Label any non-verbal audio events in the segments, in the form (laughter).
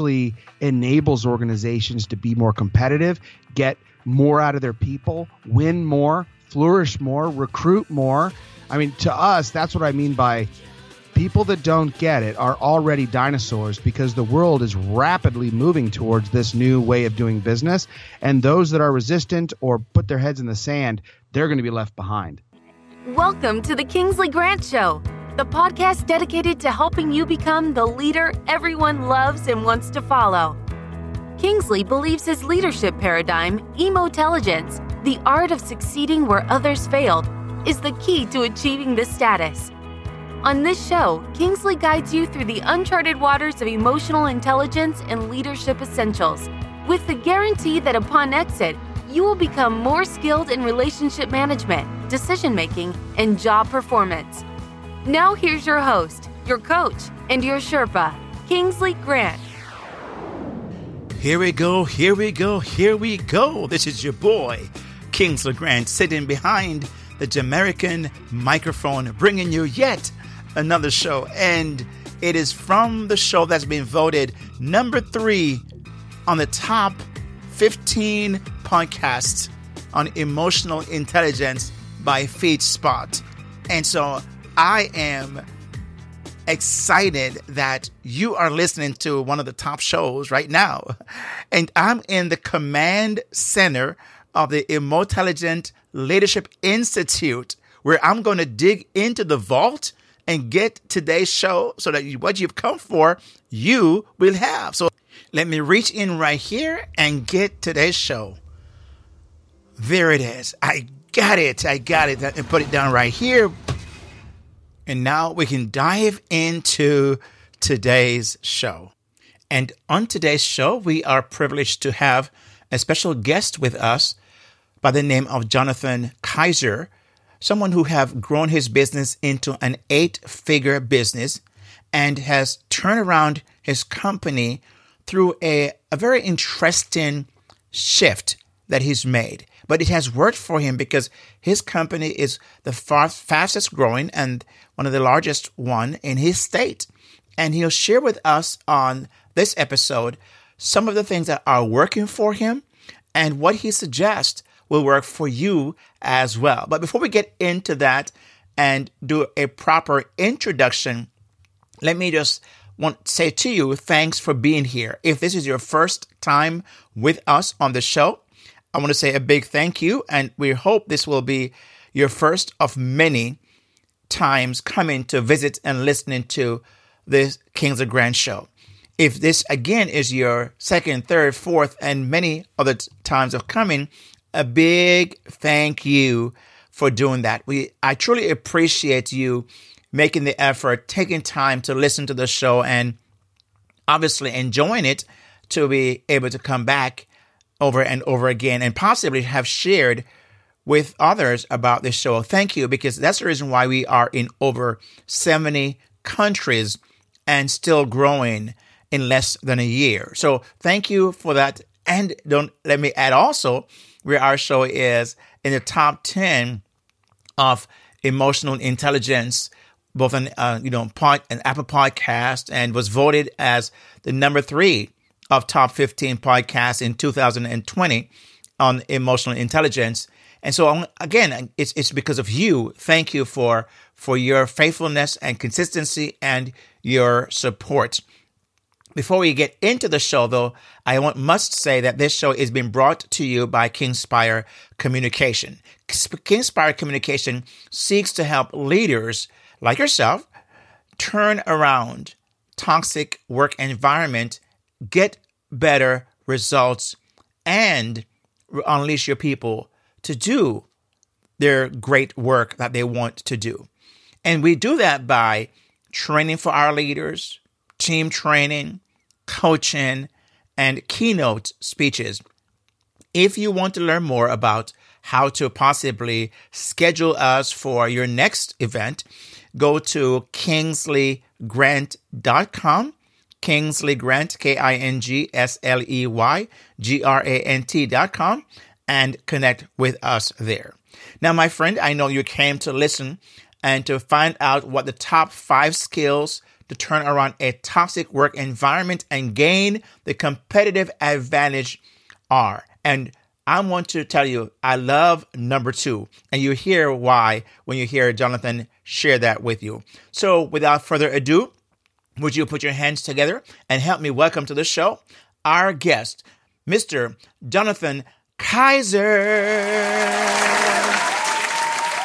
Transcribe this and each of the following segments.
actually enables organizations to be more competitive, get more out of their people, win more, flourish more, recruit more. I mean, to us, that's what I mean by people that don't get it are already dinosaurs because the world is rapidly moving towards this new way of doing business. And those that are resistant or put their heads in the sand, they're going to be left behind. Welcome to the Kingsley Grant Show, the podcast dedicated to helping you become the leader everyone loves and wants to follow. Kingsley believes his leadership paradigm, emotelligence, the art of succeeding where others failed, is the key to achieving this status. On this show, Kingsley guides you through the uncharted waters of emotional intelligence and leadership essentials, with the guarantee that upon exit, you will become more skilled in relationship management, decision making, and job performance. Now, here's your host, your coach, and your Sherpa, Kingsley Grant. Here we go, here we go, here we go. This is your boy, Kingsley Grant, sitting behind the Jamaican microphone, bringing you yet another show. And it is from the show that's been voted number three on the top 15 podcasts on emotional intelligence by FeedSpot. And so I am excited that you are listening to one of the top shows right now. And I'm in the command center of the Emotelligent Leadership Institute, where I'm going to dig into the vault and get today's show so that what you've come for, you will have. So let me reach in right here and get today's show. There it is. I got it. I got it. And put it down right here. And now we can dive into today's show. And on today's show, we are privileged to have a special guest with us by the name of Jonathan Keyser, someone who have grown his business into an eight-figure business and has turned around his company through a, a very interesting shift that he's made. But it has worked for him because his company is the far, fastest growing and one of the largest one in his state. And he'll share with us on this episode some of the things that are working for him and what he suggests will work for you as well. But before we get into that and do a proper introduction, let me just want to say to you, thanks for being here. If this is your first time with us on the show, I want to say a big thank you, and we hope this will be your first of many times coming to visit and listening to this Kingsley Grant show. If this again is your second, third, fourth, and many other times of coming, a big thank you for doing that. We I truly appreciate you making the effort, taking time to listen to the show, and obviously enjoying it to be able to come back over and over again and possibly have shared with others about this show. Thank you, because that's the reason why we are in over 70 countries and still growing in less than a year. So thank you for that. And don't let me add also, where our show is in the top 10 of emotional intelligence both on uh, you know pod, an Apple podcast and was voted as the number three of top 15 podcasts in 2020 on emotional intelligence. And so again, it's it's because of you. Thank you for for your faithfulness and consistency and your support. Before we get into the show, though, I want, must say that this show is being brought to you by Kingspire Communication. Kingspire Communication seeks to help leaders like yourself, turn around toxic work environment, get better results, and unleash your people to do their great work that they want to do. And we do that by training for our leaders, team training, coaching, and keynote speeches. If you want to learn more about how to possibly schedule us for your next event, go to kingsleygrant.com. Kingsley Grant, K I N G S L E Y G R A N T.com, and connect with us there. Now, my friend, I know you came to listen and to find out what the top five skills to turn around a toxic work environment and gain the competitive advantage are. And I want to tell you, I love number two. And you hear why when you hear Jonathan share that with you. So without further ado, would you put your hands together and help me welcome to the show our guest, Mr. Jonathan Keyser.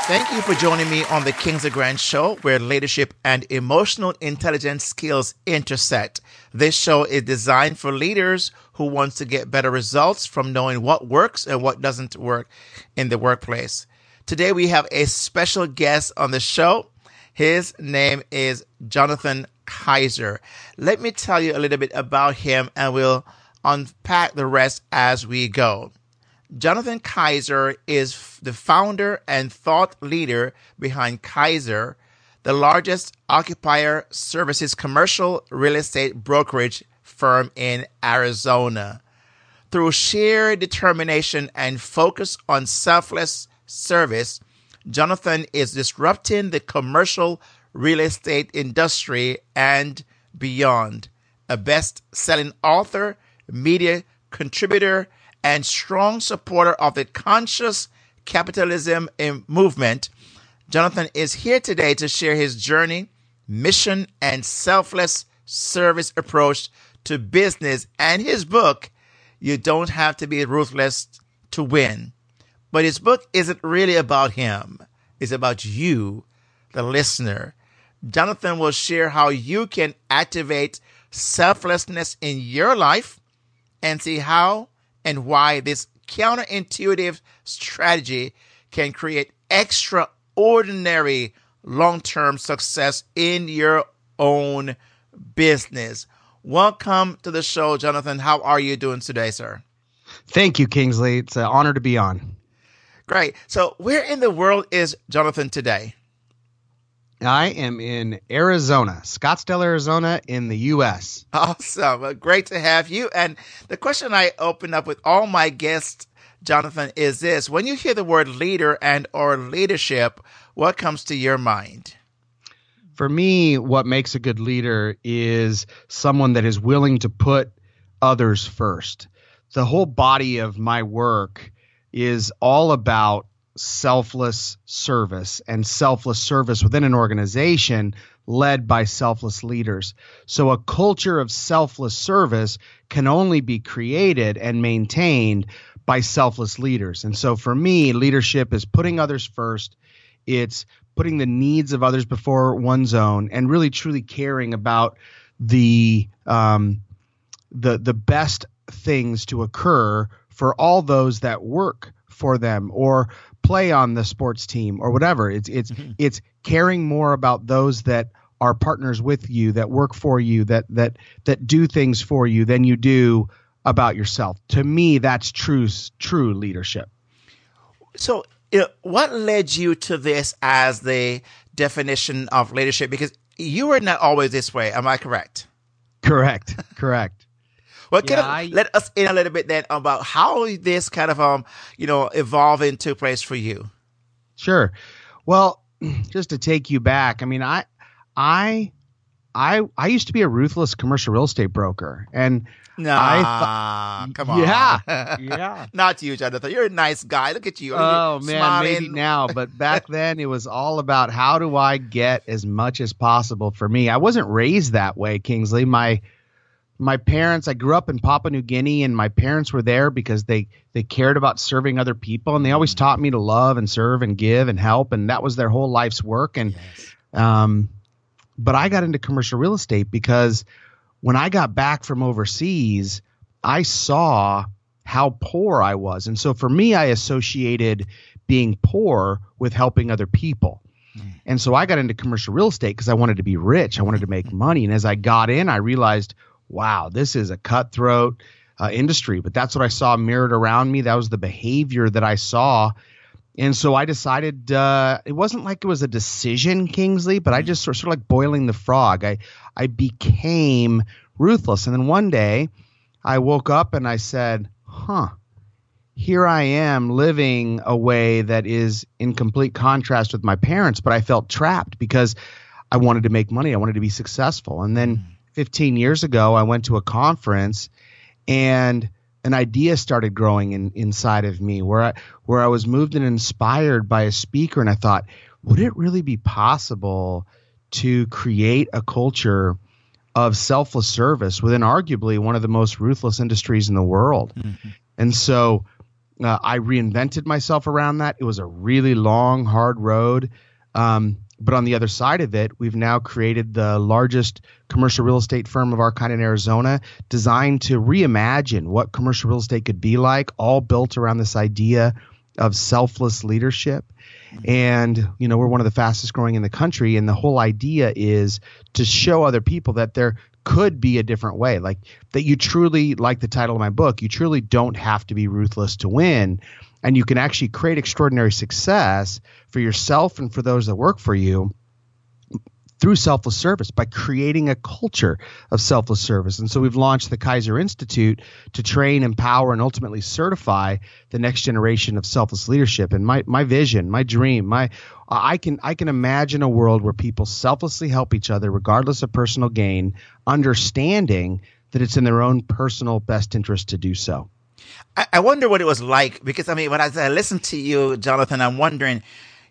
Thank you for joining me on the Kingsley Grant Show, where leadership and emotional intelligence skills intersect. This show is designed for leaders who wants to get better results from knowing what works and what doesn't work in the workplace. Today we have a special guest on the show. His name is Jonathan Keyser. Let me tell you a little bit about him and we'll unpack the rest as we go. Jonathan Keyser is the founder and thought leader behind Keyser, the largest occupier services commercial real estate brokerage firm in Arizona. Through sheer determination and focus on selfless service, Jonathan is disrupting the commercial real estate industry and beyond. A best selling author, media contributor, and strong supporter of the conscious capitalism movement, Jonathan is here today to share his journey, mission, and selfless service approach to business and his book, You Don't Have to Be Ruthless to Win. But his book isn't really about him, it's about you, the listener. Jonathan will share how you can activate selflessness in your life and see how and why this counterintuitive strategy can create extraordinary long term success in your own business. Welcome to the show, Jonathan. How are you doing today, sir? Thank you, Kingsley. It's an honor to be on. Great. So, where in the world is Jonathan today? I am in Arizona, Scottsdale, Arizona, in the U.S. Awesome. Well, great to have you. And the question I open up with all my guests, Jonathan, is this: When you hear the word leader and or leadership, what comes to your mind? For me, what makes a good leader is someone that is willing to put others first. The whole body of my work is all about selfless service and selfless service within an organization led by selfless leaders. So a culture of selfless service can only be created and maintained by selfless leaders. And so for me, leadership is putting others first. It's putting the needs of others before one's own and really truly caring about the um, the the best things to occur for all those that work for them or play on the sports team or whatever. It's it's mm-hmm. it's caring more about those that are partners with you, that work for you, that that that do things for you than you do about yourself. To me, that's true true leadership. So, uh, what led you to this as the definition of leadership? Because you were not always this way. Am I correct? Correct. Correct. Well, yeah, I, let us in a little bit then about how this kind of um you know evolving took place for you. Sure. Well, (clears throat) just to take you back, I mean, I, I, I, I used to be a ruthless commercial real estate broker, and Nah, I th- come on. Yeah, (laughs) yeah. Not you, Jonathan. You're a nice guy. Look at you. Oh man, smiling. maybe now, but (laughs) back then it was all about how do I get as much as possible for me. I wasn't raised that way, Kingsley. My my parents i grew up in papua new guinea and my parents were there because they they cared about serving other people and they always mm. taught me to love and serve and give and help and that was their whole life's work and yes. um but i got into commercial real estate because when i got back from overseas i saw how poor i was and so for me i associated being poor with helping other people mm. and so I got into commercial real estate because I wanted to be rich. I wanted to make (laughs) money. And as I got in, I realized, wow, this is a cutthroat uh, industry. But that's what I saw mirrored around me. That was the behavior that I saw. And so I decided uh, it wasn't like it was a decision, Kingsley, but I just sort of, sort of like boiling the frog. I I became ruthless, and then one day I woke up and I said, "Huh, here I am living a way that is in complete contrast with my parents." But I felt trapped because I wanted to make money. I wanted to be successful. And then 15 years ago, I went to a conference and an idea started growing in, inside of me where I, where I was moved and inspired by a speaker. And I thought, would it really be possible to create a culture of selfless service within arguably one of the most ruthless industries in the world? Mm-hmm. And so uh, I reinvented myself around that. It was a really long, hard road. Um, but on the other side of it, we've now created the largest commercial real estate firm of our kind in Arizona, designed to reimagine what commercial real estate could be like, all built around this idea of selfless leadership. And, you know, we're one of the fastest growing in the country. And the whole idea is to show other people that there could be a different way. Like that you truly, like the title of my book, you truly don't have to be ruthless to win and you can actually create extraordinary success for yourself and for those that work for you through selfless service by creating a culture of selfless service. And so we've launched the Keyser Institute to train, empower, and ultimately certify the next generation of selfless leadership. And my my vision, my dream, my I can I can imagine a world where people selflessly help each other regardless of personal gain, understanding that it's in their own personal best interest to do so. I, I wonder what it was like because I mean, when I, I listen to you, Jonathan, I'm wondering,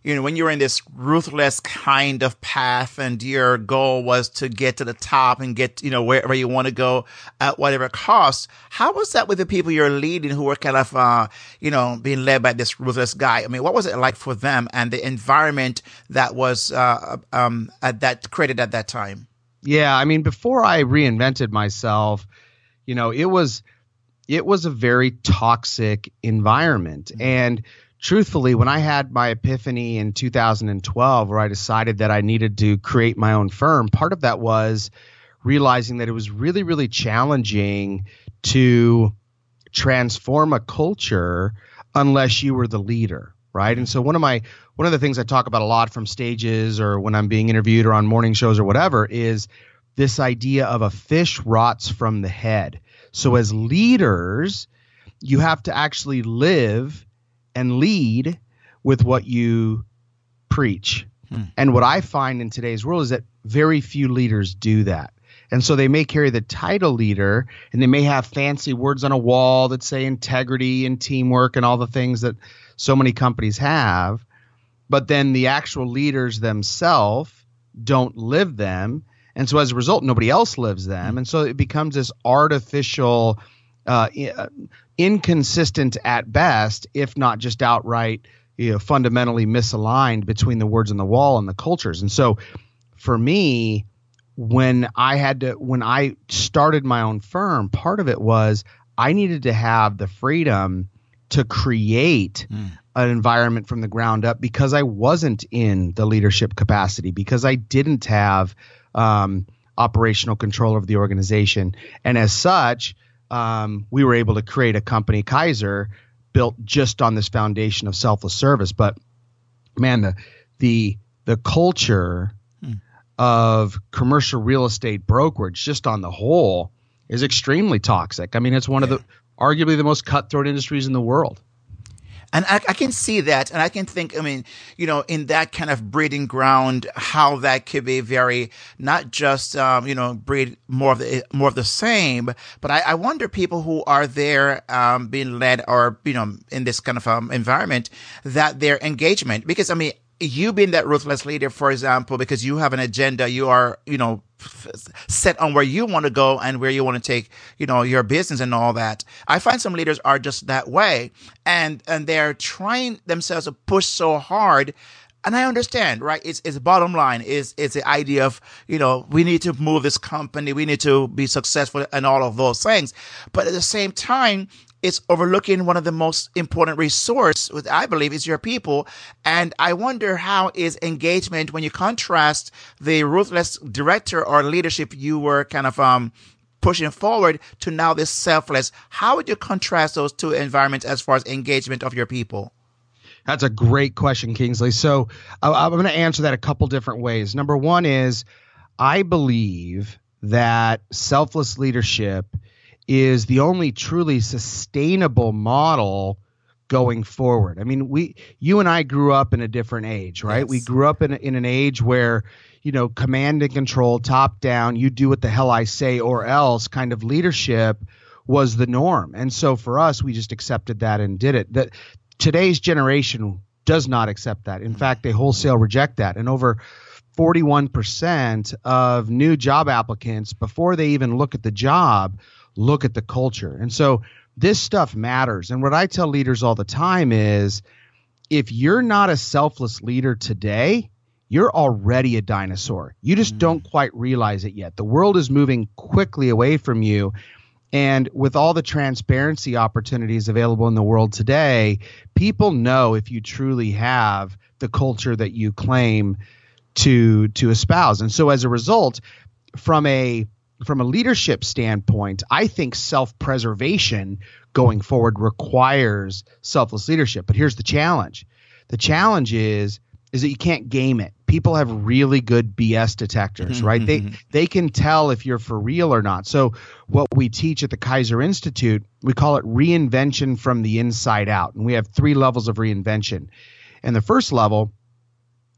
you know, when you're in this ruthless kind of path and your goal was to get to the top and get, you know, wherever you want to go at whatever cost, how was that with the people you're leading who were kind of, uh, you know, being led by this ruthless guy? I mean, what was it like for them and the environment that was, uh, um, at that created at that time? Yeah. I mean, before I reinvented myself, you know, it was, it was a very toxic environment. Mm-hmm. And truthfully, when I had my epiphany in 2012, where I decided that I needed to create my own firm, part of that was realizing that it was really, really challenging to transform a culture unless you were the leader right and so one of my one of the things i talk about a lot from stages or when i'm being interviewed or on morning shows or whatever is this idea of a fish rots from the head so, as leaders, you have to actually live and lead with what you preach. Hmm. And what I find in today's world is that very few leaders do that. And so they may carry the title leader and they may have fancy words on a wall that say integrity and teamwork and all the things that so many companies have. But then the actual leaders themselves don't live them and so as a result nobody else lives them hmm. and so it becomes this artificial uh, uh, inconsistent at best if not just outright you know fundamentally misaligned between the words on the wall and the cultures and so for me when i had to when i started my own firm part of it was i needed to have the freedom to create mm. an environment from the ground up because i wasn't in the leadership capacity because i didn't have um, operational control of the organization. And as such, um, we were able to create a company, Keyser, built just on this foundation of selfless service. But man, the the the culture hmm. of commercial real estate brokerage, just on the whole, is extremely toxic. I mean, it's one yeah. of the arguably the most cutthroat industries in the world. And I, I, can see that. And I can think, I mean, you know, in that kind of breeding ground, how that could be very, not just, um, you know, breed more of the, more of the same, but I, I wonder people who are there, um, being led or, you know, in this kind of, um, environment that their engagement, because I mean, you being that ruthless leader, for example, because you have an agenda, you are, you know, set on where you want to go and where you want to take, you know, your business and all that. I find some leaders are just that way and, and they're trying themselves to push so hard and I understand, right? It's, it's bottom line is, it's the idea of, you know, we need to move this company. We need to be successful and all of those things. But at the same time, it's overlooking one of the most important resource, which I believe, is your people. And I wonder how is engagement when you contrast the ruthless director or leadership you were kind of, um, pushing forward to now this selfless. How would you contrast those two environments as far as engagement of your people? That's a great question, Kingsley. So I'm going to answer that a couple different ways. Number one is I believe that selfless leadership is the only truly sustainable model going forward. I mean, we, you and I grew up in a different age, right? Yes. We grew up in, in an age where, you know, command and control, top down, you do what the hell I say or else kind of leadership was the norm. And so for us, we just accepted that and did it. That today's generation does not accept that. In fact, they wholesale reject that. And over 41% of new job applicants, before they even look at the job, look at the culture. And so this stuff matters. And what I tell leaders all the time is if you're not a selfless leader today, you're already a dinosaur. You just mm. don't quite realize it yet. The world is moving quickly away from you. And with all the transparency opportunities available in the world today, people know if you truly have the culture that you claim to to espouse. And so as a result, from a from a leadership standpoint, I think self-preservation going forward requires selfless leadership. But here's the challenge. The challenge is is that you can't game it. People have really good BS detectors, mm-hmm, right? They mm-hmm. they can tell if you're for real or not. So what we teach at the Keyser Institute, we call it reinvention from the inside out. And we have three levels of reinvention. And the first level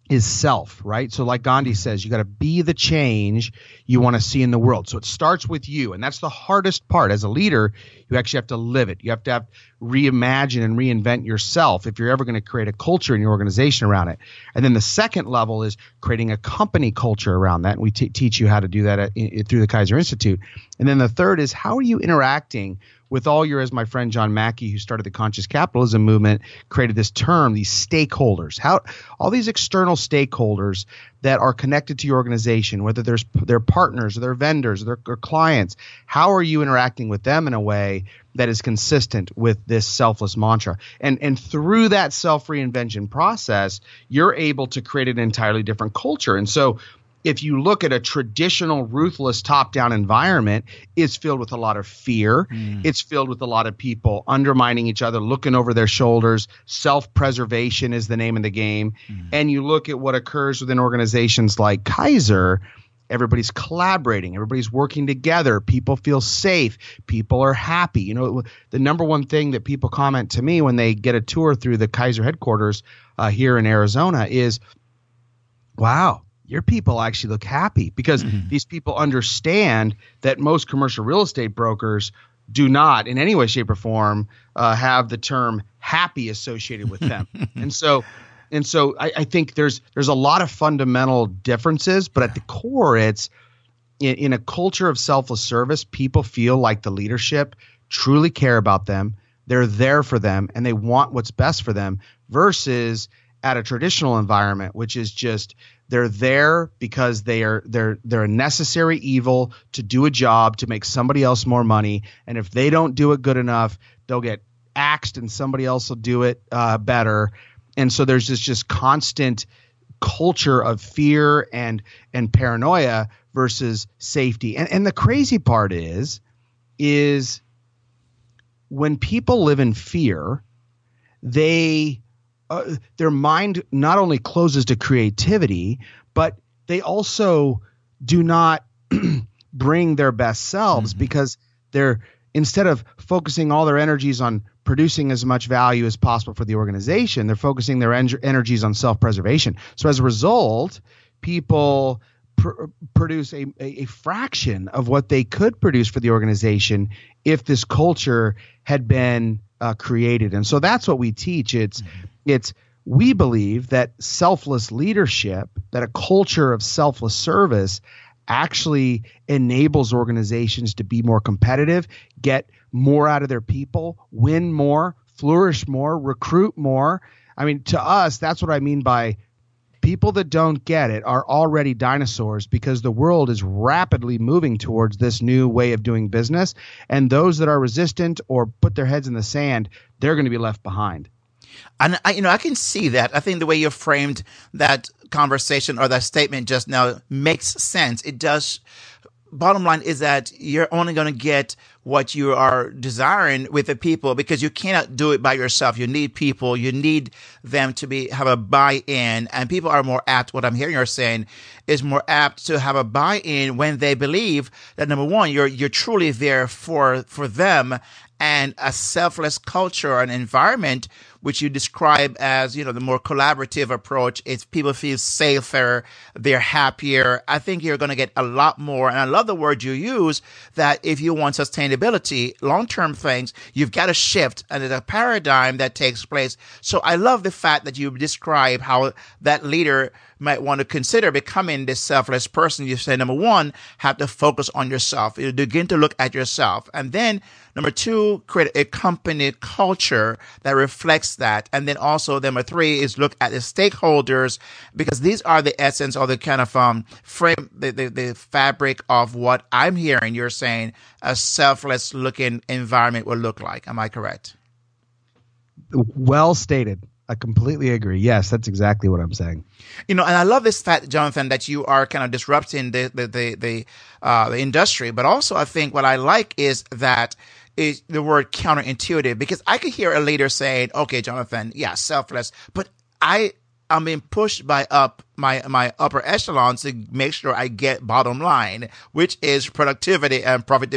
is self, right? So, like Gandhi says, you got to be the change you want to see in the world. So, it starts with you. And that's the hardest part. As a leader, you actually have to live it. You have to have reimagine and reinvent yourself if you're ever going to create a culture in your organization around it. And then the second level is creating a company culture around that. And we t- teach you how to do that at, through the Keyser Institute. And then the third is how are you interacting with all your, as my friend John Mackey, who started the conscious capitalism movement, created this term, these stakeholders. How all these external stakeholders that are connected to your organization, whether there's their partners or their vendors or their clients, how are you interacting with them in a way that is consistent with this selfless mantra? And and through that self reinvention process, you're able to create an entirely different culture. And so if you look at a traditional ruthless top-down environment, it's filled with a lot of fear. Mm. It's filled with a lot of people undermining each other, looking over their shoulders. Self-preservation is the name of the game. Mm. And you look at what occurs within organizations like Keyser, everybody's collaborating everybody's working together people feel safe people are happy you know the number one thing that people comment to me when they get a tour through the keyser headquarters uh, here in arizona is wow your people actually look happy because mm-hmm. these people understand that most commercial real estate brokers do not in any way shape or form uh, have the term happy associated with them. (laughs) And so and so I, I, think there's there's a lot of fundamental differences but at the core it's in, in a culture of selfless service people feel like the leadership truly care about them. They're there for them and they want what's best for them versus at a traditional environment which is just they're there because they are they're they're a necessary evil to do a job to make somebody else more money, and if they don't do it good enough, they'll get axed and somebody else will do it uh, better. And so there's this just constant culture of fear and and paranoia versus safety. And and the crazy part is is when people live in fear, they uh, their mind not only closes to creativity, but they also do not (clears throat) bring their best selves mm-hmm. because they're instead of focusing all their energies on producing as much value as possible for the organization, they're focusing their en- energies on self-preservation. So as a result, people pr- produce a, a, a fraction of what they could produce for the organization if this culture had been uh, created. And so that's what we teach. It's mm-hmm. it's we believe that selfless leadership, that a culture of selfless service actually enables organizations to be more competitive, get more out of their people, win more, flourish more, recruit more. I mean, to us, that's what I mean by people that don't get it are already dinosaurs because the world is rapidly moving towards this new way of doing business. And those that are resistant or put their heads in the sand, they're going to be left behind. And I, you know, I can see that. I think the way you framed that conversation or that statement just now makes sense. It does. Bottom line is that you're only going to get what you are desiring with the people because you cannot do it by yourself. You need people. You need them to be have a buy-in, and people are more apt. What I'm hearing you're saying is more apt to have a buy-in when they believe that number one, you're you're truly there for for them, and a selfless culture and environment which you describe as, you know, the more collaborative approach. It's people feel safer. They're happier. I think you're going to get a lot more. And I love the word you use that if you want sustainability, long-term things, you've got to shift and there's a paradigm that takes place. So I love the fact that you describe how that leader might want to consider becoming this selfless person. You say, number one, have to focus on yourself. You begin to look at yourself. And then number two, create a company culture that reflects that. And then also number three is look at the stakeholders because these are the essence or the kind of, um, frame, the, the, the fabric of what I'm hearing. You're saying a selfless looking environment will look like. Am I correct? Well stated. I completely agree. Yes, that's exactly what I'm saying. You know, and I love this fact, Jonathan, that you are kind of disrupting the the the the, uh, the industry. But also, I think what I like is that is the word counterintuitive because I could hear a leader saying, "Okay, Jonathan, yeah, selfless," but I I'm being pushed by up my my upper echelons to make sure I get bottom line, which is productivity and profit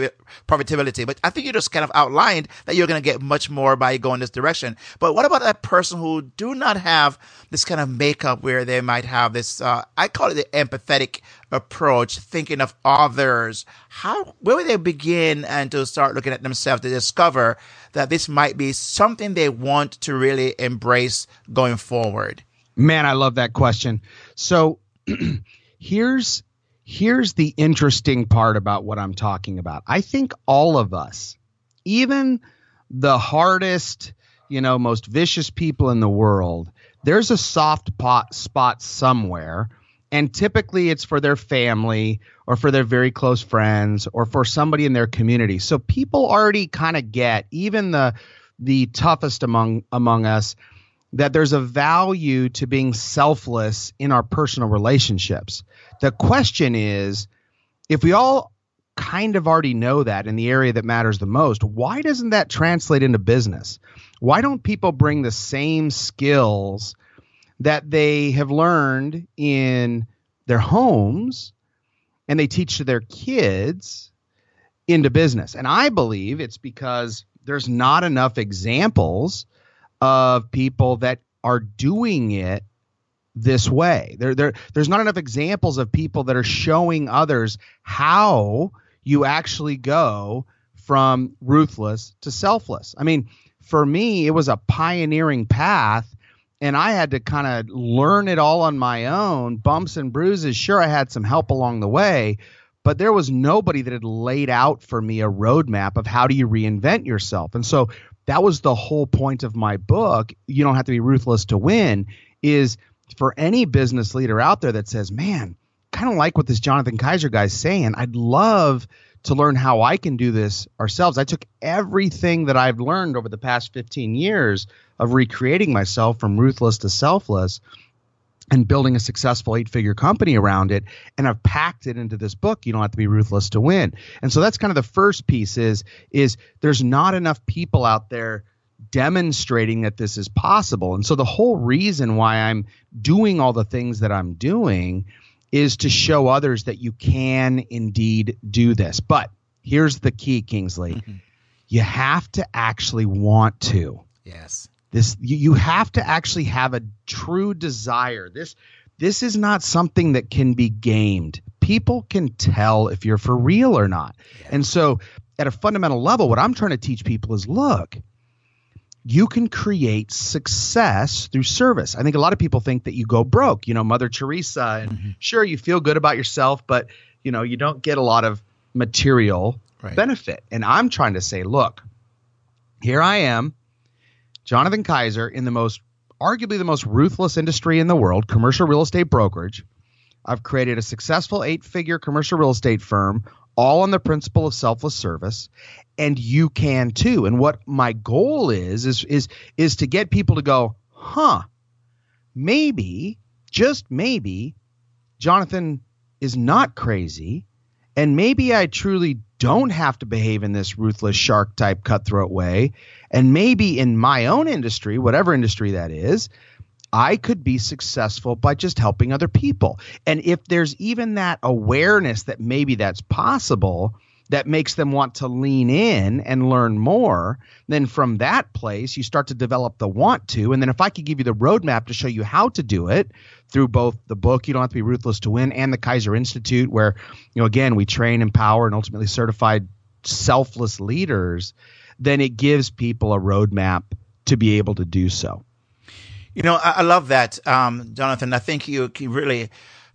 profitability. But I think you just kind of outlined that you're going to get much more by going this direction. But what about that person who do not have this kind of makeup where they might have this? Uh, I call it the empathetic approach, thinking of others. How where would they begin and to start looking at themselves to discover that this might be something they want to really embrace going forward? Man, I love that question. So (clears throat) here's here's the interesting part about what I'm talking about. I think all of us, even the hardest, you know, most vicious people in the world, there's a soft pot spot somewhere. And typically it's for their family or for their very close friends or for somebody in their community. So people already kind of get, even the the toughest among among us, that there's a value to being selfless in our personal relationships. The question is if we all kind of already know that in the area that matters the most, why doesn't that translate into business? Why don't people bring the same skills that they have learned in their homes and they teach to their kids into business? And I believe it's because there's not enough examples of people that are doing it this way. There, there, there's not enough examples of people that are showing others how you actually go from ruthless to selfless. I mean, for me, it was a pioneering path, and I had to kind of learn it all on my own, bumps and bruises. Sure, I had some help along the way, but there was nobody that had laid out for me a roadmap of how do you reinvent yourself. And so that was the whole point of my book. You don't have to be ruthless to win. Is for any business leader out there that says, "Man, kind of like what this Jonathan Keyser guy's saying. I'd love to learn how I can do this ourselves." I took everything that I've learned over the past 15 years of recreating myself from ruthless to selfless and building a successful eight figure company around it. And i've packed it into this book you don't have to be ruthless to win. And so that's kind of the first piece is is there's not enough people out there demonstrating that this is possible. And so the whole reason why i'm doing all the things that i'm doing is to show others that you can indeed do this. But here's the key kingsley. Mm-hmm. you have to actually want to. Yes this you, you have to actually have a true desire. This this is not something that can be gamed. People can tell if you're for real or not. And so at a fundamental level, what I'm trying to teach people is look, you can create success through service. I think a lot of people think that you go broke, you know, Mother Teresa, and mm-hmm. sure, you feel good about yourself, but you know, you don't get a lot of material right. benefit. And I'm trying to say, look, here I am. Jonathan Keyser in the most arguably the most ruthless industry in the world, commercial real estate brokerage. I've created a successful eight-figure commercial real estate firm all on the principle of selfless service and you can too. And what my goal is is is is to get people to go, "Huh. Maybe, just maybe Jonathan is not crazy and maybe I truly don't have to behave in this ruthless shark type cutthroat way. And maybe in my own industry, whatever industry that is, I could be successful by just helping other people. And if there's even that awareness that maybe that's possible, that makes them want to lean in and learn more, then from that place, you start to develop the want to. And then if I could give you the roadmap to show you how to do it through both the book, You Don't Have to Be Ruthless to Win, and the Keyser Institute, where, you know, again, we train, empower, and ultimately certified selfless leaders, then it gives people a roadmap to be able to do so. You know, I, I love that, um, Jonathan. I think you, you really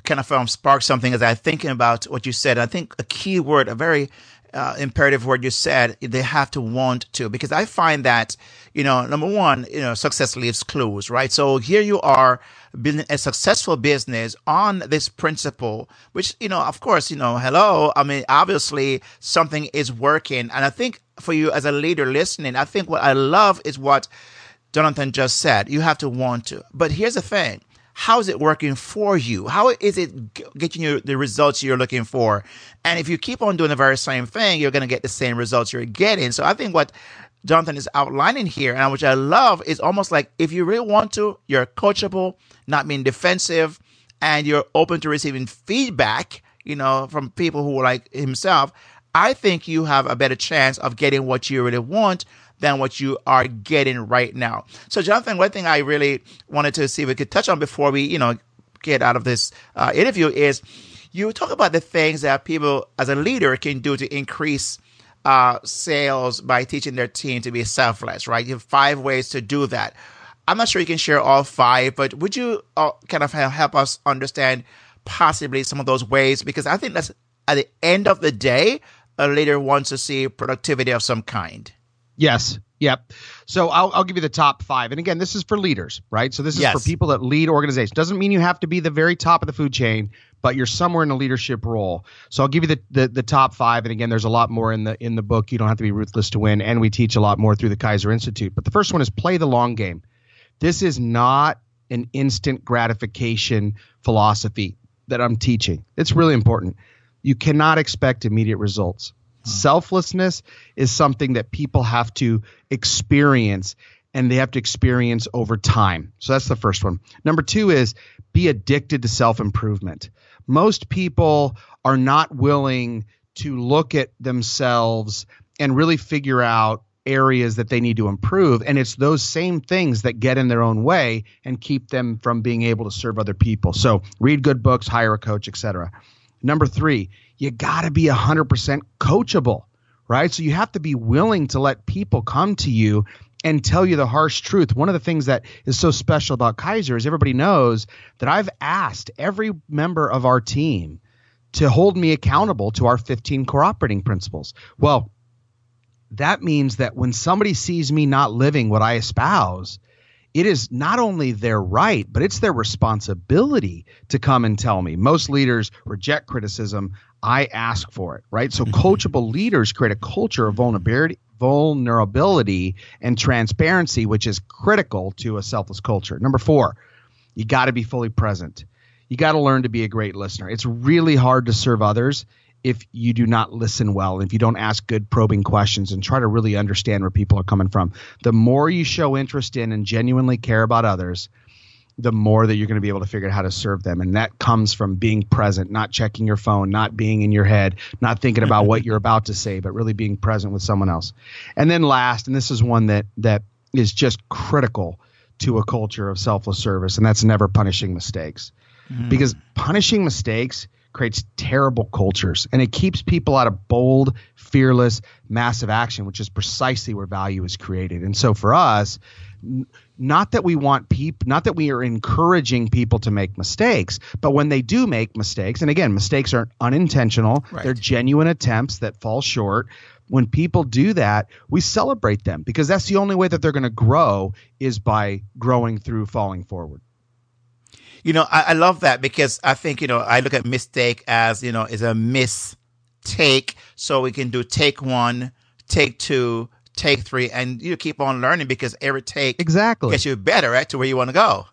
kind of um, sparked something as I thinking about what you said. I think a key word, a very uh, imperative word you said, they have to want to, because I find that, you know, number one, you know, success leaves clues, right? So here you are building a successful business on this principle, which, you know, of course, you know, hello. I mean, obviously something is working. And I think for you as a leader listening, I think what I love is what Jonathan just said. You have to want to. But here's the thing how is it working for you? How is it getting you the results you're looking for? And if you keep on doing the very same thing, you're going to get the same results you're getting. So I think what Jonathan is outlining here, and which I love, is almost like if you really want to, you're coachable, not being defensive, and you're open to receiving feedback, you know, from people who are like himself. I think you have a better chance of getting what you really want than what you are getting right now. So, Jonathan, one thing I really wanted to see if we could touch on before we, you know, get out of this uh, interview is you talk about the things that people as a leader can do to increase uh, sales by teaching their team to be selfless, right? You have five ways to do that. I'm not sure you can share all five, but would you uh, kind of help us understand possibly some of those ways? Because I think that's at the end of the day, a leader wants to see productivity of some kind. Yes. Yep. So I'll, I'll give you the top five. And again, this is for leaders, right? So this is yes. for people that lead organizations. Doesn't mean you have to be the very top of the food chain, but you're somewhere in a leadership role. So I'll give you the, the, the top five. And again, there's a lot more in the in the book. You don't have to be ruthless to win. And we teach a lot more through the Keyser Institute. But the first one is play the long game. This is not an instant gratification philosophy that I'm teaching. It's really important. You cannot expect immediate results. Selflessness is something that people have to experience and they have to experience over time. So that's the first one. Number two is be addicted to self improvement. Most people are not willing to look at themselves and really figure out areas that they need to improve and it's those same things that get in their own way and keep them from being able to serve other people so read good books hire a coach etc number 3 you got to be 100% coachable, right? So you have to be willing to let people come to you and tell you the harsh truth. One of the things that is so special about Keyser is everybody knows that I've asked every member of our team to hold me accountable to our 15 core operating principles. Well, that means that when somebody sees me not living what I espouse, it is not only their right, but it's their responsibility to come and tell me. Most leaders reject criticism. I ask for it, right? So mm-hmm. coachable leaders create a culture of vulnerability, vulnerability and transparency, which is critical to a selfless culture. Number four, you got to be fully present. You got to learn to be a great listener. It's really hard to serve others if you do not listen well, if you don't ask good probing questions and try to really understand where people are coming from. The more you show interest in and genuinely care about others, the more that you're going to be able to figure out how to serve them. And that comes from being present, not checking your phone, not being in your head, not thinking about what you're about to say, but really being present with someone else. And then last, and this is one that that is just critical to a culture of selfless service, and that's never punishing mistakes. Mm. Because punishing mistakes creates terrible cultures and it keeps people out of bold, fearless, massive action, which is precisely where value is created. And so for us, not that we want people, not that we are encouraging people to make mistakes, but when they do make mistakes, and again, mistakes aren't unintentional, right. they're genuine attempts that fall short. When people do that, we celebrate them because that's the only way that they're going to grow is by growing through falling forward. You know, I, I love that because I think, you know, I look at mistake as, you know, is a mistake. So we can do take one, take two, take three, and you keep on learning because every take exactly gets you better right to where you want to go.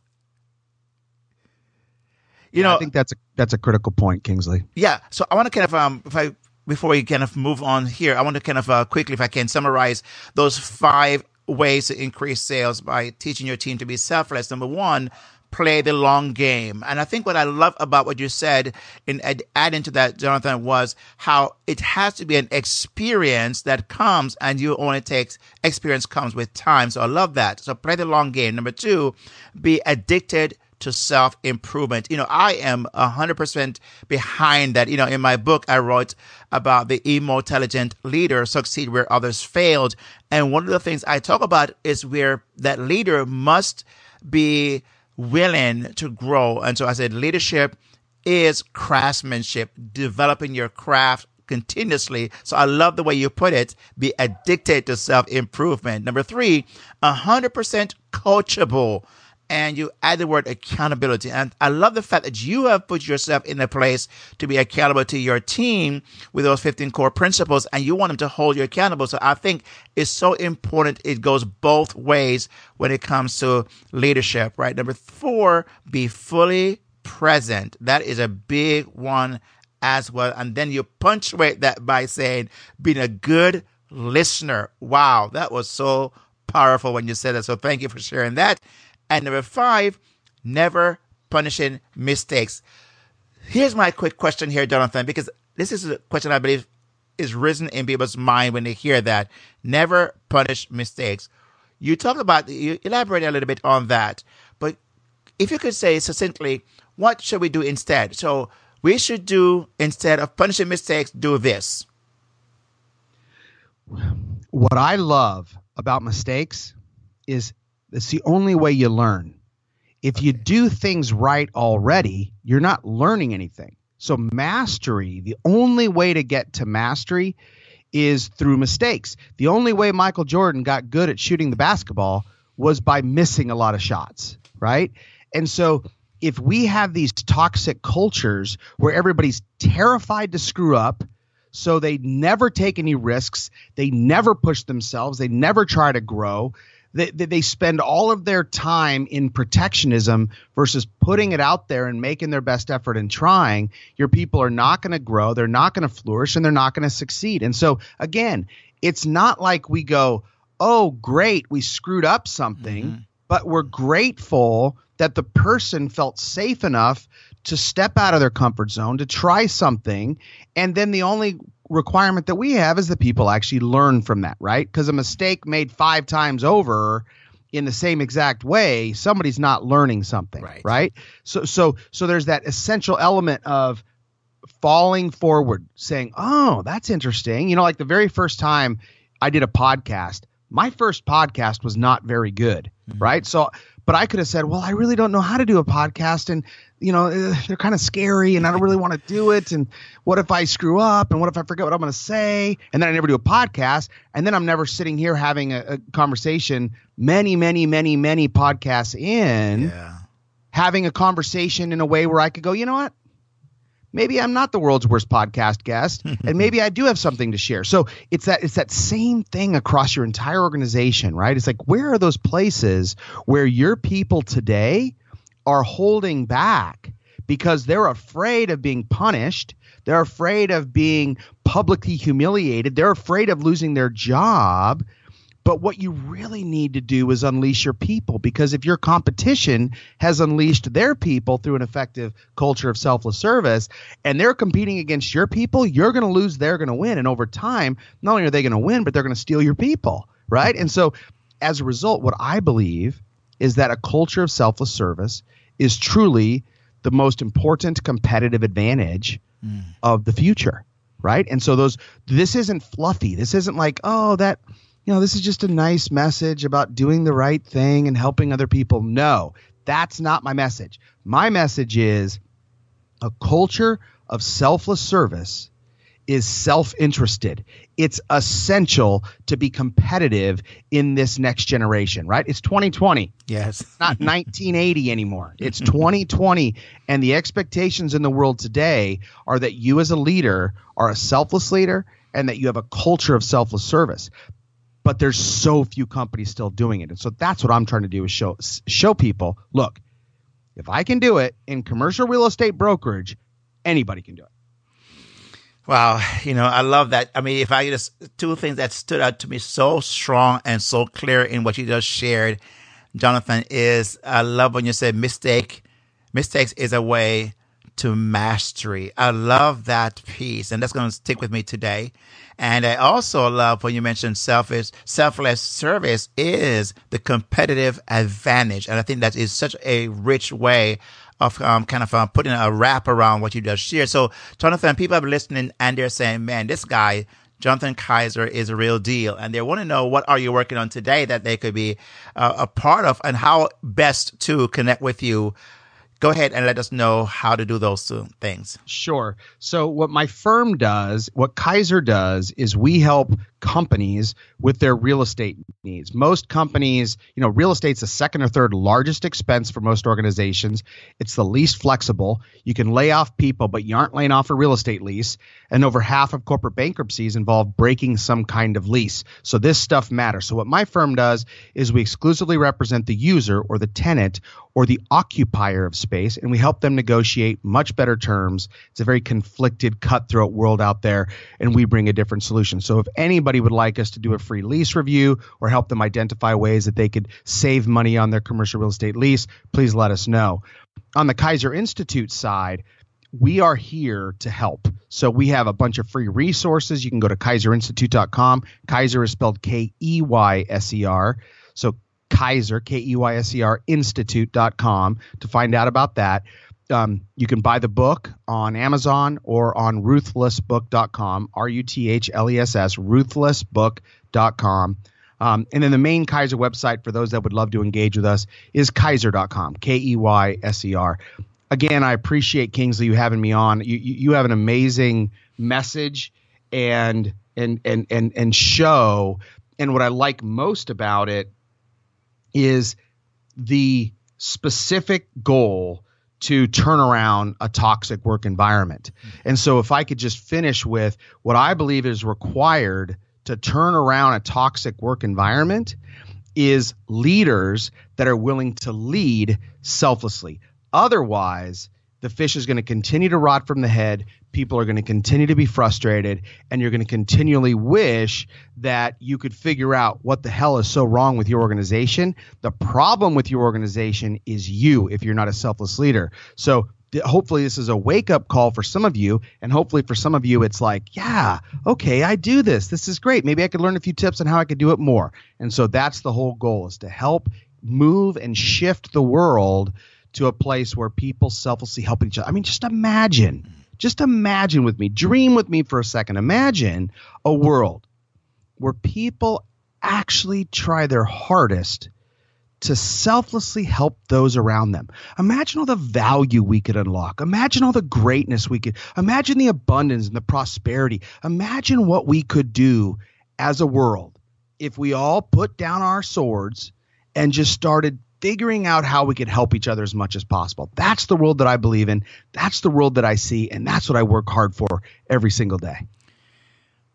You yeah, know, I think that's a that's a critical point, Kingsley. Yeah. So I want to kind of um if I before we kind of move on here, I want to kind of uh, quickly, if I can, summarize those five ways to increase sales by teaching your team to be selfless. Number one, play the long game. And I think what I love about what you said in ad- adding to that, Jonathan, was how it has to be an experience that comes and you only takes experience comes with time. So I love that. So play the long game. Number two, be addicted to self improvement. You know, I am 100% behind that. You know, in my book, I wrote about the intelligent leader succeed where others failed. And one of the things I talk about is where that leader must be willing to grow. And so I said, leadership is craftsmanship, developing your craft continuously. So I love the way you put it. Be addicted to self improvement. Number three, 100% coachable and you add the word accountability. And I love the fact that you have put yourself in a place to be accountable to your team with those 15 core principles and you want them to hold you accountable. So I think it's so important. It goes both ways when it comes to leadership, right? Number four, be fully present. That is a big one as well. And then you punctuate that by saying being a good listener. Wow. That was so powerful when you said that. So thank you for sharing that. And number five, never punishing mistakes. Here's my quick question here, Jonathan, because this is a question I believe is risen in people's mind when they hear that. Never punish mistakes. You talked about, you elaborate a little bit on that, but if you could say succinctly, what should we do instead? So we should do, instead of punishing mistakes, do this. What I love about mistakes is it's the only way you learn. If okay. you do things right already, you're not learning anything. So, mastery, the only way to get to mastery is through mistakes. The only way Michael Jordan got good at shooting the basketball was by missing a lot of shots, right? And so, if we have these toxic cultures where everybody's terrified to screw up, so they never take any risks, they never push themselves, they never try to grow, they, they spend all of their time in protectionism versus putting it out there and making their best effort and trying, your people are not going to grow, they're not going to flourish, and they're not going to succeed. And so, again, it's not like we go, oh, great, we screwed up something, mm-hmm. but we're grateful that the person felt safe enough to step out of their comfort zone, to try something. And then the only requirement that we have is that people actually learn from that, right? Because a mistake made five times over in the same exact way, somebody's not learning something, right? right? So so so there's that essential element of falling forward, saying, "Oh, that's interesting." You know, like the very first time I did a podcast, my first podcast was not very good, mm-hmm. right? So but I could have said, well, I really don't know how to do a podcast, and you know eh, they're kind of scary, and I don't really want to do it. And what if I screw up? And what if I forget what I'm going to say? And then I never do a podcast, and then I'm never sitting here having a, a conversation. Many, many, many, many podcasts in, yeah. having a conversation in a way where I could go, you know what? maybe I'm not the world's worst podcast guest, (laughs) and maybe I do have something to share. So it's that it's that same thing across your entire organization, right? It's like where are those places where your people today are holding back because they're afraid of being punished, they're afraid of being publicly humiliated, they're afraid of losing their job but what you really need to do is unleash your people because if your competition has unleashed their people through an effective culture of selfless service and they're competing against your people, you're going to lose, they're going to win. And over time, not only are they going to win, but they're going to steal your people. Right. And so as a result, what I believe is that a culture of selfless service is truly the most important competitive advantage mm. of the future. Right. And so those, this isn't fluffy. This isn't like, oh, that you know, this is just a nice message about doing the right thing and helping other people. No, that's not my message. My message is a culture of selfless service is self interested. It's essential to be competitive in this next generation, right? It's 2020. Yes. not (laughs) 1980 anymore. It's 2020. And the expectations in the world today are that you, as a leader, are a selfless leader and that you have a culture of selfless service but there's so few companies still doing it. And so that's what I'm trying to do is show show people, look, if I can do it in commercial real estate brokerage, anybody can do it. Wow, you know, I love that. I mean, if I just two things that stood out to me so strong and so clear in what you just shared, Jonathan, is I love when you said mistake. Mistakes is a way to mastery. I love that piece, and that's going to stick with me today. And I also love when you mentioned selfish, selfless service is the competitive advantage, and I think that is such a rich way of um, kind of uh, putting a wrap around what you just shared. So, Jonathan, people are listening and they're saying, "Man, this guy." Jonathan Keyser is a real deal, and they want to know what are you working on today that they could be uh, a part of, and how best to connect with you go ahead and let us know how to do those two things. Sure. So, what my firm does, what Keyser does, is we help companies with their real estate needs. Most companies, you know, real estate's the second or third largest expense for most organizations. It's the least flexible. You can lay off people, but you aren't laying off a real estate lease. And over half of corporate bankruptcies involve breaking some kind of lease. So, this stuff matters. So, what my firm does is we exclusively represent the user or the tenant or the occupier of space, and we help them negotiate much better terms. It's a very conflicted, cutthroat world out there, and we bring a different solution. So if anybody would like us to do a free lease review or help them identify ways that they could save money on their commercial real estate lease, please let us know. On the Keyser Institute side, we are here to help. So we have a bunch of free resources. You can go to keyserinstitute.com. Keyser is spelled K E Y S E R. So Keyser, K E Y S E R, institute.com to find out about that. Um, you can buy the book on Amazon or on ruthlessbook.com, R U T H L E S S, ruthlessbook.com. Um, and then the main Keyser website for those that would love to engage with us is keyser.com, K E Y S E R. Again, I appreciate Kingsley you having me on. You, you, you have an amazing message and and and and and show. And what I like most about it is the specific goal to turn around a toxic work environment. And so if I could just finish with what I believe is required to turn around a toxic work environment is leaders that are willing to lead selflessly. Otherwise, the fish is going to continue to rot from the head. People are going to continue to be frustrated, and you're going to continually wish that you could figure out what the hell is so wrong with your organization. The problem with your organization is you if you're not a selfless leader. So, hopefully, this is a wake up call for some of you. And hopefully, for some of you, it's like, yeah, okay, I do this. This is great. Maybe I could learn a few tips on how I could do it more. And so, that's the whole goal is to help move and shift the world to a place where people selflessly help each other. I mean, just imagine, just imagine with me, dream with me for a second. Imagine a world where people actually try their hardest to selflessly help those around them. Imagine all the value we could unlock. Imagine all the greatness we could. Imagine the abundance and the prosperity. Imagine what we could do as a world if we all put down our swords and just started figuring out how we could help each other as much as possible. That's the world that I believe in. That's the world that I see. And that's what I work hard for every single day.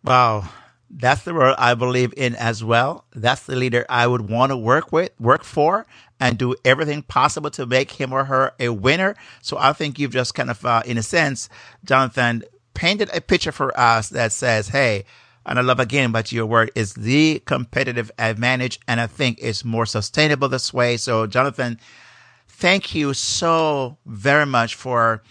Wow. That's the world I believe in as well. That's the leader I would want to work with, work for, and do everything possible to make him or her a winner. So I think you've just kind of, uh, in a sense, Jonathan, painted a picture for us that says, hey, and I love again, but your word is the competitive advantage. And I think it's more sustainable this way. So, Jonathan, thank you so very much for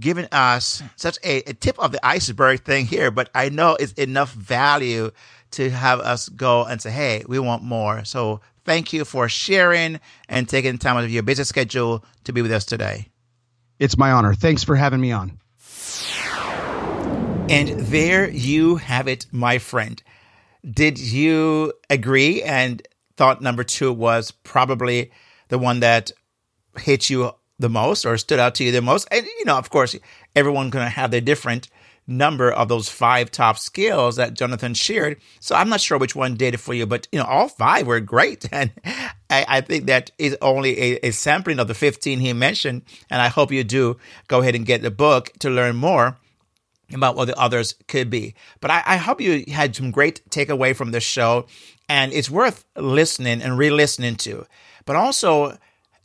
giving us such a, a tip of the iceberg thing here. But I know it's enough value to have us go and say, hey, we want more. So, thank you for sharing and taking time out of your busy schedule to be with us today. It's my honor. Thanks for having me on. And there you have it, my friend. Did you agree? And thought number two was probably the one that hit you the most or stood out to you the most. And, you know, of course, everyone's going to have their different number of those five top skills that Jonathan shared. So I'm not sure which one did it for you, but, you know, all five were great. (laughs) And I, I think that is only a, a sampling of the 15 he mentioned. And I hope you do go ahead and get the book to learn more about what the others could be. But I, I hope you had some great takeaway from this show, and it's worth listening and re-listening to. But also,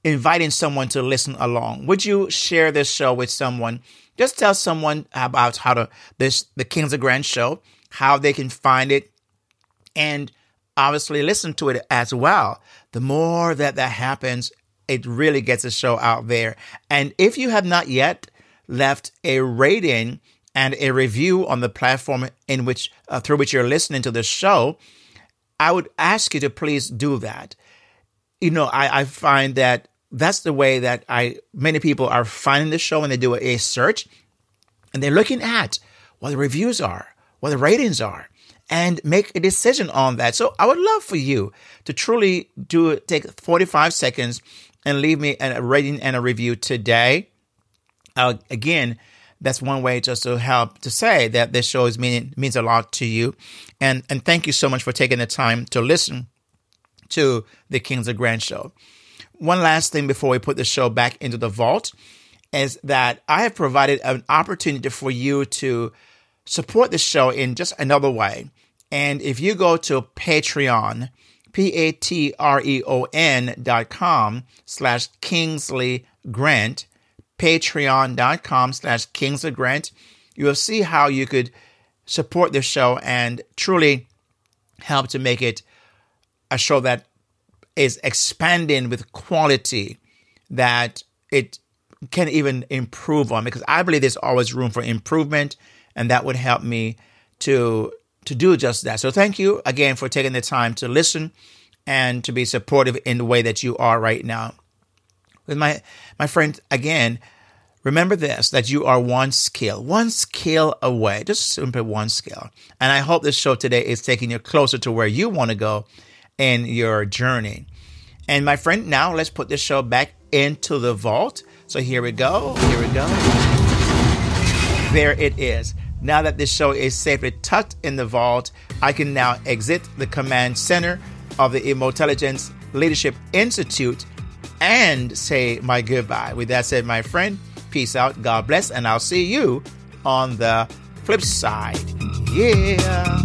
inviting someone to listen along. Would you share this show with someone? Just tell someone about how to this the Kingsley Grant show, how they can find it, and obviously listen to it as well. The more that that happens, it really gets the show out there. And if you have not yet left a rating and a review on the platform in which uh, through which you're listening to the show, I would ask you to please do that. You know, I, I find that that's the way that I many people are finding the show when they do a search and they're looking at what the reviews are, what the ratings are, and make a decision on that. So I would love for you to truly do take 45 seconds and leave me a rating and a review today. Uh, again, that's one way just to help to say that this show is meaning means a lot to you. And and thank you so much for taking the time to listen to the Kingsley Grant show. One last thing before we put the show back into the vault is that I have provided an opportunity for you to support the show in just another way. And if you go to Patreon, P-A-T-R-E-O-N dot com slash Kingsley Grant, patreon.com slash Kingsley Grant, you will see how you could support the show and truly help to make it a show that is expanding with quality that it can even improve on because I believe there's always room for improvement and that would help me to to do just that. So thank you again for taking the time to listen and to be supportive in the way that you are right now. With my my friend again, remember this that you are one scale one scale away, just simply one scale And I hope this show today is taking you closer to where you want to go in your journey. And my friend, now let's put this show back into the vault. So here we go. Here we go. There it is. Now that this show is safely tucked in the vault, I can now exit the command center of the Emotelligence Leadership Institute and say my goodbye. With that said, my friend, peace out, God bless, and I'll see you on the flip side. Yeah.